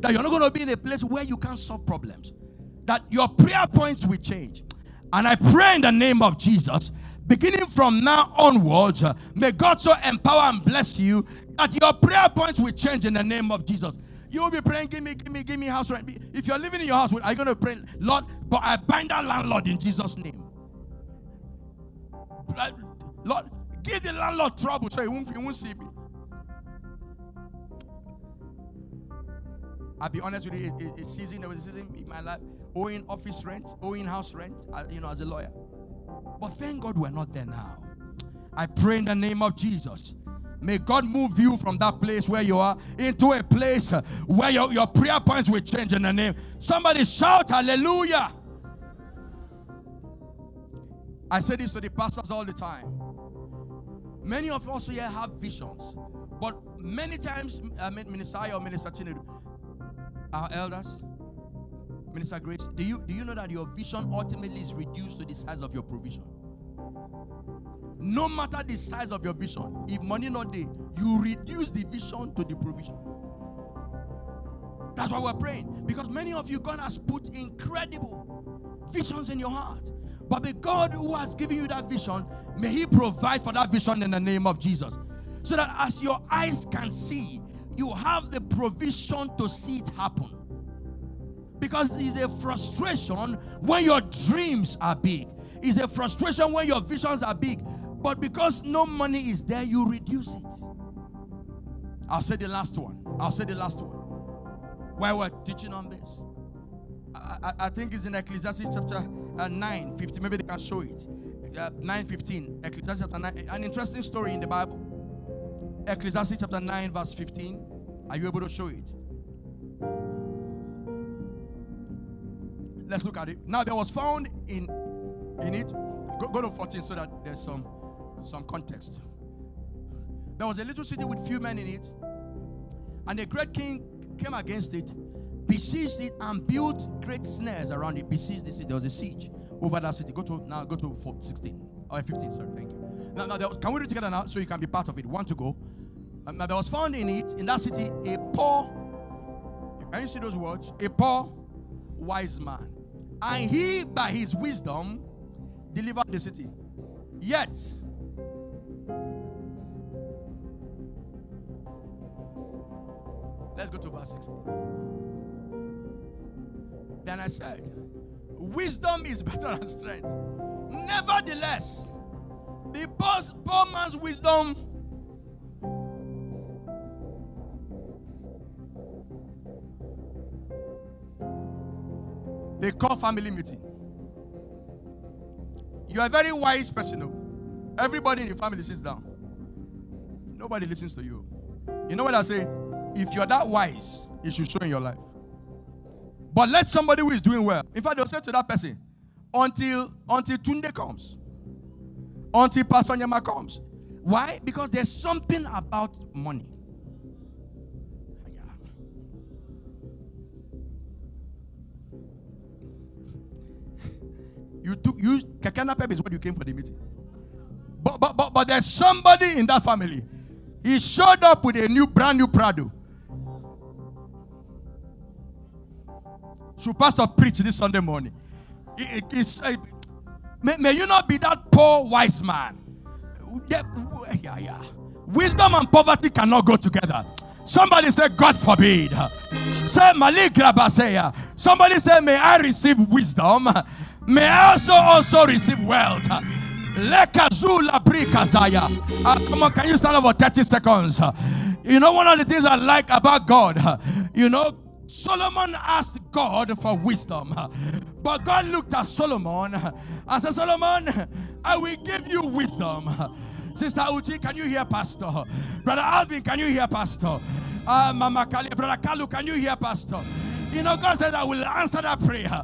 that you're not going to be in a place where you can't solve problems. That your prayer points will change. And I pray in the name of Jesus, beginning from now onwards, uh, may God so empower and bless you that your prayer points will change in the name of Jesus. You will be praying, give me, give me, give me house rent. If you're living in your house, are you going to pray, Lord, but I bind that landlord in Jesus' name? Lord, give the landlord trouble so he won't, he won't see me. I'll be honest with you, a, a, season, there was a season in my life owing office rent, owing house rent, uh, you know, as a lawyer. But thank God we're not there now. I pray in the name of Jesus. May God move you from that place where you are into a place uh, where your, your prayer points will change in the name. Somebody shout hallelujah. I say this to the pastors all the time. Many of us here have visions, but many times, I mean, Minister or Minister our elders, Minister Grace, do you do you know that your vision ultimately is reduced to the size of your provision? No matter the size of your vision, if money not there, you reduce the vision to the provision. That's why we're praying. Because many of you, God has put incredible visions in your heart. But the God who has given you that vision, may He provide for that vision in the name of Jesus. So that as your eyes can see, you have the provision to see it happen. Because it's a frustration when your dreams are big, it's a frustration when your visions are big. But because no money is there, you reduce it. I'll say the last one. I'll say the last one. While we're teaching on this, I, I, I think it's in Ecclesiastes chapter uh, 9 15. Maybe they can show it. Uh, 9 15. Ecclesiastes chapter 9. An interesting story in the Bible. Ecclesiastes chapter 9, verse 15. Are you able to show it? Let's look at it. Now there was found in in it. Go, go to 14 so that there's some some context. There was a little city with few men in it, and a great king came against it, besieged it, and built great snares around it. Besieged the city. There was a siege over that city. Go to now. Go to 16 or 15. Sorry, thank you. Now, now was, can we read together now so you can be part of it? Want to go? Um, there was found in it in that city a poor. Can you see those words? A poor wise man, and he by his wisdom delivered the city. Yet Let's go to verse 16. Then I said, Wisdom is better than strength. Nevertheless, the poor man's wisdom They call family meeting. You are a very wise person. Oh. Everybody in your family sits down. Nobody listens to you. You know what I say? If you're that wise, it should show in your life. But let somebody who is doing well. In fact, they'll say to that person, until until Tunde comes, until Pastor Nyama comes. Why? Because there's something about money. You took you Kekana Pep is what you came for the meeting. But, but but but there's somebody in that family. He showed up with a new brand new Prado. Should pastor preach this Sunday morning? It, it, uh, may, may, you not be that poor wise man. Yeah, yeah. Wisdom and poverty cannot go together. Somebody say, God forbid. Say, Malik. Somebody say, May I receive wisdom. May also also receive wealth. Uh, come on, can you stand up for 30 seconds? You know, one of the things I like about God, you know, Solomon asked God for wisdom. But God looked at Solomon and said, Solomon, I will give you wisdom. Sister Uchi, can you hear Pastor? Brother Alvin, can you hear Pastor? Uh, Mama Kali, Brother Kalu, can you hear Pastor? You know, God said, I will answer that prayer.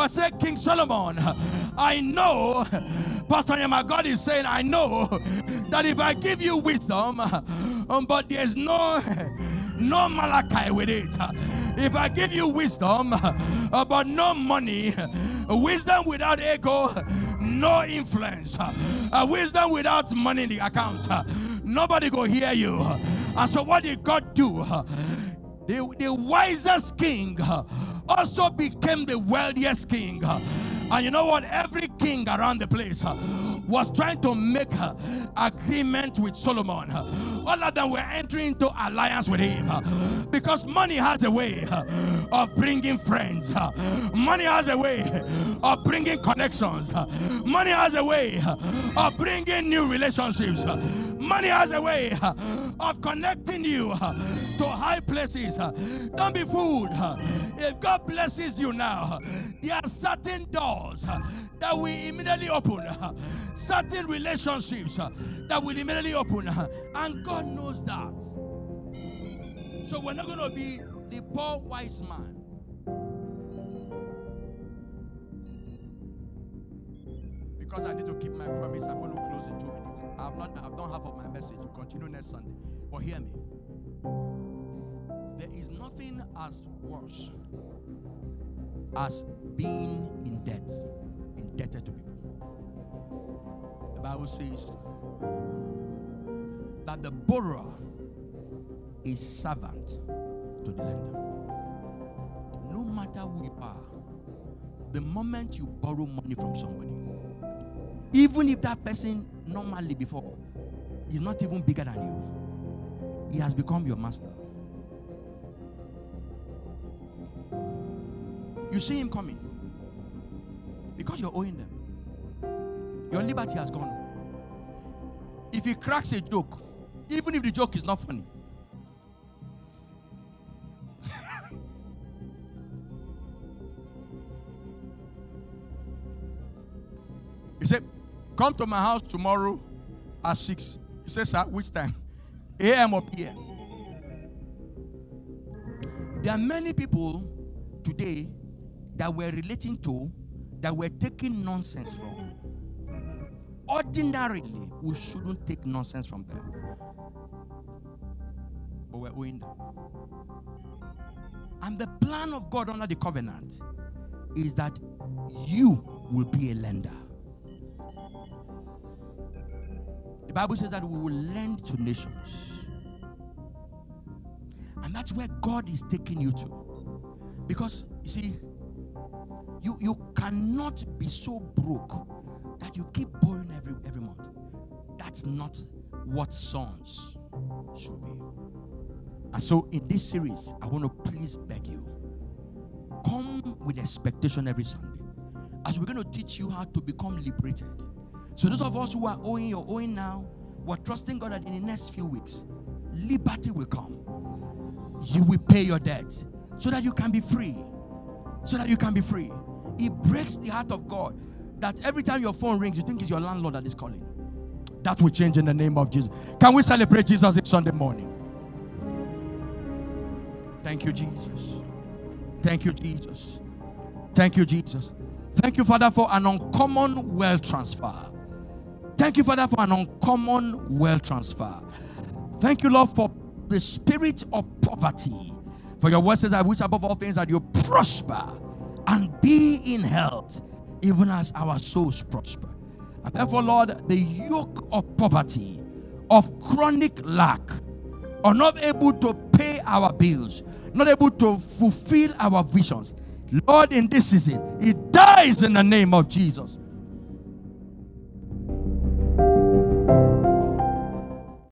But say, King Solomon, I know, Pastor Yama, God is saying, I know that if I give you wisdom, um, but there's no no Malachi with it. If I give you wisdom, uh, but no money, wisdom without ego, no influence, uh, wisdom without money in the account, nobody go hear you. And so, what did God do? The, the wisest king also became the wealthiest king. And you know what? Every king around the place was trying to make agreement with Solomon. All of them were entering into alliance with him because money has a way of bringing friends. Money has a way of bringing connections. Money has a way of bringing new relationships. Money has a way of connecting you to high places. Don't be fooled. If God blesses you now, there are certain doors that will immediately open, certain relationships that will immediately open, and God knows that. So we're not going to be the poor wise man. Because I need to keep my promise, I'm going to close in two minutes. I've not I've done half of my message. We'll continue next Sunday. But hear me. There is nothing as worse as being in debt, indebted to people. The Bible says that the borrower is servant to the lender. No matter who you are, the moment you borrow money from somebody, even if that person normally before is not even bigger than you, he has become your master. You see him coming because you're owing them. Your liberty has gone. If he cracks a joke, even if the joke is not funny, Come to my house tomorrow at 6. He says, Sir, which time? AM or PM? There are many people today that we're relating to that we're taking nonsense from. Ordinarily, we shouldn't take nonsense from them. But we're owing them. And the plan of God under the covenant is that you will be a lender. The Bible says that we will lend to nations. And that's where God is taking you to. Because, you see, you, you cannot be so broke that you keep borrowing every, every month. That's not what sons should be. And so, in this series, I want to please beg you come with expectation every Sunday as we're going to teach you how to become liberated. So, those of us who are owing, you're owing now, we're trusting God that in the next few weeks, liberty will come. You will pay your debt so that you can be free. So that you can be free. It breaks the heart of God that every time your phone rings, you think it's your landlord that is calling. That will change in the name of Jesus. Can we celebrate Jesus this Sunday morning? Thank you, Jesus. Thank you, Jesus. Thank you, Jesus. Thank you, Father, for an uncommon wealth transfer. Thank you, Father, for an uncommon wealth transfer. Thank you, Lord, for the spirit of poverty. For your word says, I wish above all things that you prosper and be in health, even as our souls prosper. And therefore, Lord, the yoke of poverty, of chronic lack, or not able to pay our bills, not able to fulfill our visions, Lord, in this season, it dies in the name of Jesus.